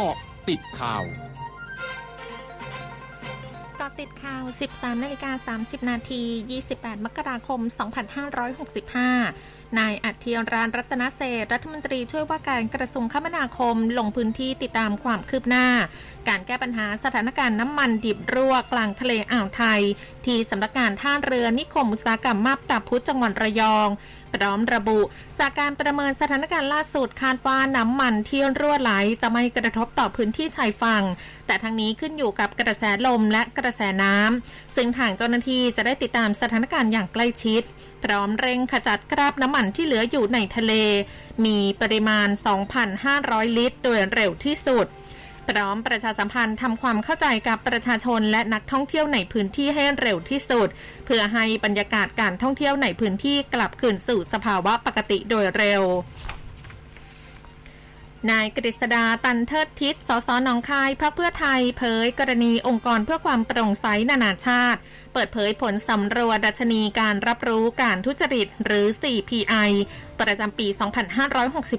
กาะติดข่าวกาะติดข่าว 13นาฬิกา30 นาที 28 มกราคม 2565 นายอัธยรานรัตนเศษรัฐมนตรีช่วยว่าการกระทรวงคมนาคมลงพื้นที่ติดตามความคืบหน้า การแก้ปัญหาสถานการณ์น้ำมันดิบรั่วกลางทะเลอ่าวไทย ที่สำนักงานท่าเรือนิคมอุตสาหกรรมมาบตาพุธจังหวัดระยองพร้อมระบุ จากการประเมินสถานการณ์ล่าสุดคาดว่าน้ำมันที่รั่วไหลจะไม่กระทบต่อพื้นที่ชายฝั่ง แต่ทั้งนี้ขึ้นอยู่กับกระแสลมและกระแสน้ำซึ่งทางเจ้าหน้าที่จะได้ติดตามสถานการณ์อย่างใกล้ชิด พร้อมเร่งขจัดคราบน้ำมันที่เหลืออยู่ในทะเล มีปริมาณ 2,500 ลิตร โดยเร็วที่สุด พร้อมประชาสัมพันธ์ทำความเข้าใจกับประชาชนและนักท่องเที่ยวในพื้นที่ให้เร็วที่สุด เพื่อให้บรรยากาศการท่องเที่ยวในพื้นที่กลับคืนสู่สภาวะปกติโดยเร็ว นายกฤษดาตันเทิดทิศสสหนองคายพรรคเพื่อไทยเผยกรณีองค์กรเพื่อความโปร่งใสนานาชาติ เปิดเผยผลสำรวจดัชนีการรับรู้การทุจริตหรือ 4PI ประจำปี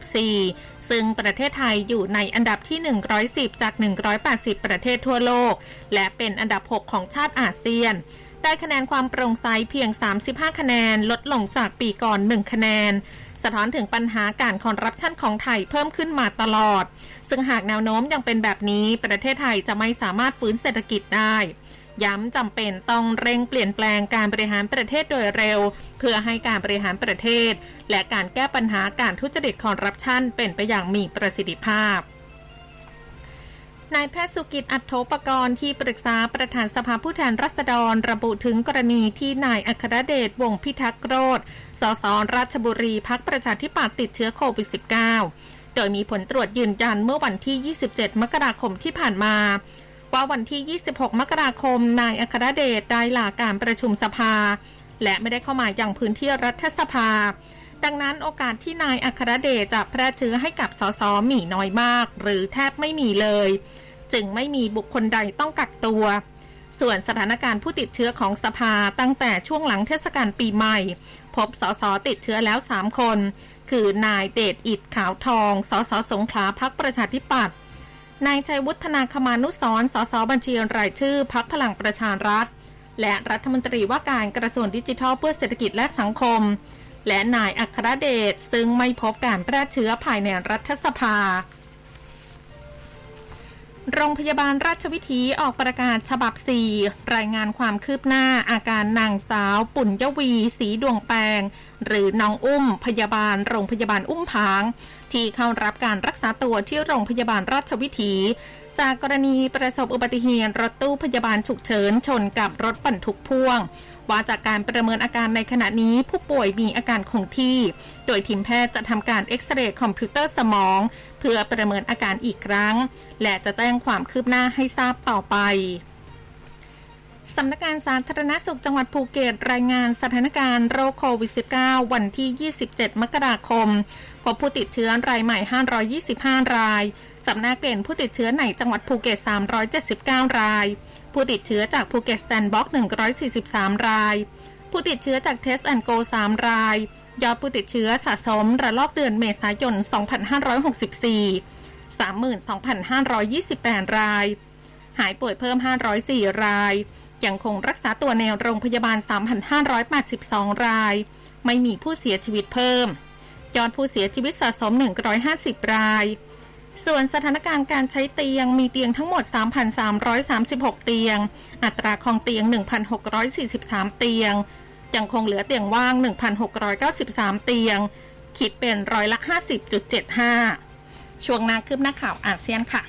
2564 ซึ่งประเทศไทยอยู่ในอันดับที่ 110 จาก 180 ประเทศทั่วโลก และเป็นอันดับ 6 ของชาติอาเซียนได้คะแนนความโปร่งใสเพียง 35 คะแนน ลดลงจากปีก่อน 1 คะแนน สะท้อนถึงปัญหาการคอร์รัปชันของไทยเพิ่มขึ้นมาตลอด ซึ่งหากแนวโน้มยังเป็นแบบนี้ ประเทศไทยจะไม่สามารถฟื้นเศรษฐกิจได้ ย้ำจำเป็นต้องเร่งเปลี่ยนแปลงการบริหารประเทศโดยเร็ว เพื่อให้การบริหารประเทศ และการแก้ปัญหาการทุจริตคอร์รัปชันเป็นไปอย่างมีประสิทธิภาพ นายแพทย์สุกิจอัตโทปกรณ์ที่ปรึกษาประธานสภาผู้แทนรัษฎร ระบุถึงกรณีที่นายอัครเดชวงพิทักษ์โรธสสราชบุรีพักประชาธิปัตย์ติดเชื้อโควิด -19 โดยมีผลตรวจยืนยันเมื่อวันที่ 27 มกราคมที่ผ่านมา ว่าวันที่ 26 มกราคม นายอัครเดชได้ลาการประชุมสภา และไม่ได้เข้ามาอย่างพื้นที่รัฐสภา ดังนั้นโอกาสที่นายอัครเดชจะแพร่เชื้อให้กับสสมีน้อยมาก หรือแทบไม่มีเลย จึงไม่มีบุคคลใดต้องกักตัว ส่วนสถานการณ์ผู้ติดเชื้อของสภาตั้งแต่ช่วงหลังเทศกาลปีใหม่ พบสสติดเชื้อแล้ว 3 คน คือนายเดชอิดขาวทอง สสสงขลาพักประชาธิปัตย์นายชัยวุฒนาคมานุสรสสบัญชีรายชื่อพักพลังประชารัฐ และรัฐมนตรีว่าการกระทรวงดิจิทัลเพื่อเศรษฐกิจและสังคม และนายอัครเดชซึ่งไม่พบการแพร่เชื้อภายในรัฐสภา โรงพยาบาลราชวิถีออกประกาศฉบับ 4 รายงานความคืบหน้าอาการนางสาว ปุ่นยวีสีดวงแปงหรือน้องอุ้ม พยาบาลโรงพยาบาลอุ้มผาง ที่เข้ารับการรักษาตัวที่โรงพยาบาลราชวิถี จากกรณีประสบอุบัติเหตุรถตู้พยาบาลฉุกเฉินชนกับรถบรรทุกพ่วง ว่าจากการประเมินอาการในขณะนี้ผู้ป่วยมีอาการคงที่ โดยทีมแพทย์จะทำการเอ็กซเรย์คอมพิวเตอร์สมอง เพื่อประเมินอาการอีกครั้ง และจะแจ้งความคืบหน้าให้ทราบต่อไป สำนักงานสาธารณสุขจังหวัดภูเก็ตรายงานสถานการณ์โรคโควิด -19 วันที่ 27 มกราคม พบผู้ติดเชื้อรายใหม่ 525 รายจำแนกเป็นผู้ติดเชื้อในจังหวัดภูเก็ต 379 ราย ผู้ติดเชื้อจากภูเก็ต Sandbox 143 ราย ผู้ติดเชื้อจาก Test and Go 3 ราย ยอดผู้ติดเชื้อสะสมระลอกเดือนเมษายน 2564 32,528 ราย หายป่วยเพิ่ม 504 ราย ยังคงรักษาตัวในโรงพยาบาล 3,582 ราย ไม่มีผู้เสียชีวิตเพิ่ม ยอดผู้เสียชีวิตสะสม 150 ราย ส่วนสถานการณ์การใช้เตียงมีเตียงทั้งหมด 3,336 เตียง อัตราคองเตียง 1,643 เตียง ยังคงเหลือเตียงว่าง 1,693 เตียง คิดเป็นร้อยละ 50.75 ช่วงนาคืบหน้าข่าวอาเซียนค่ะ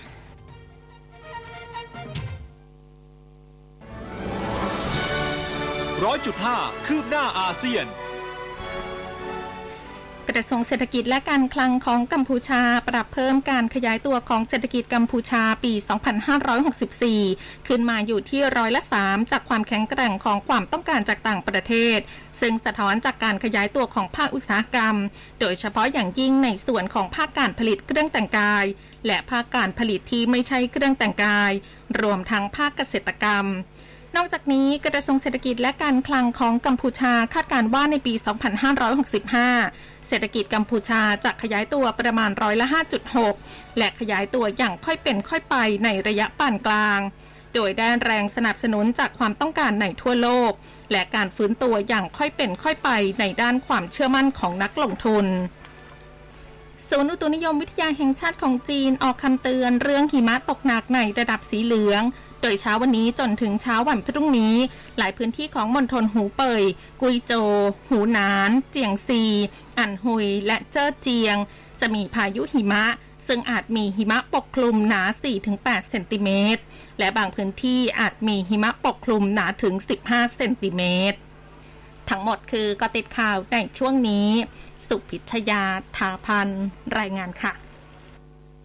ร้อยจุดห้าคืบหน้าอาเซียน กระทรวงเศรษฐกิจและการคลังของกัมพูชา ปรับเพิ่มการขยายตัวของเศรษฐกิจกัมพูชาปี 2564 ขึ้นมาอยู่ที่ร้อยละ 3 จากความแข็งแกร่งของความต้องการจากต่างประเทศ ซึ่งสะท้อนจากการขยายตัวของภาคอุตสาหกรรม โดยเฉพาะอย่างยิ่งในส่วนของภาคการผลิตเครื่องแต่งกาย และภาคการผลิตที่ไม่ใช่เครื่องแต่งกาย รวมทั้งภาคเกษตรกรรม นอกจากนี้กระทรวงเศรษฐกิจและการคลังของกัมพูชาคาดการว่าในปี 2565 เศรษฐกิจกัมพูชาจะขยายตัวประมาณร้อยละ 5.6 และขยายตัวอย่างค่อยเป็นค่อยไปในระยะปานกลาง โดยได้แรงสนับสนุนจากความต้องการในทั่วโลก และการฟื้นตัวอย่างค่อยเป็นค่อยไปในด้านความเชื่อมั่นของนักลงทุน ศูนย์อุตุนิยมวิทยาแห่งชาติของจีนออกคำเตือนเรื่องหิมะตกหนักในระดับสีเหลือง โดยเช้าวันนี้จนถึงเช้าวันพรุ่งนี้ หลายพื้นที่ของมณฑลหูเป่ย กุยโจ หูหนาน เจียงซี อันหุย และเจ้อเจียง จะมีพายุหิมะซึ่งอาจมีหิมะปกคลุมหนา 4-8 เซนติเมตร และบางพื้นที่อาจมีหิมะปกคลุมหนาถึง 15 เซนติเมตร ทั้งหมดคือกติดข่าวในช่วงนี้ สุพิชยาทาพันรายงานค่ะ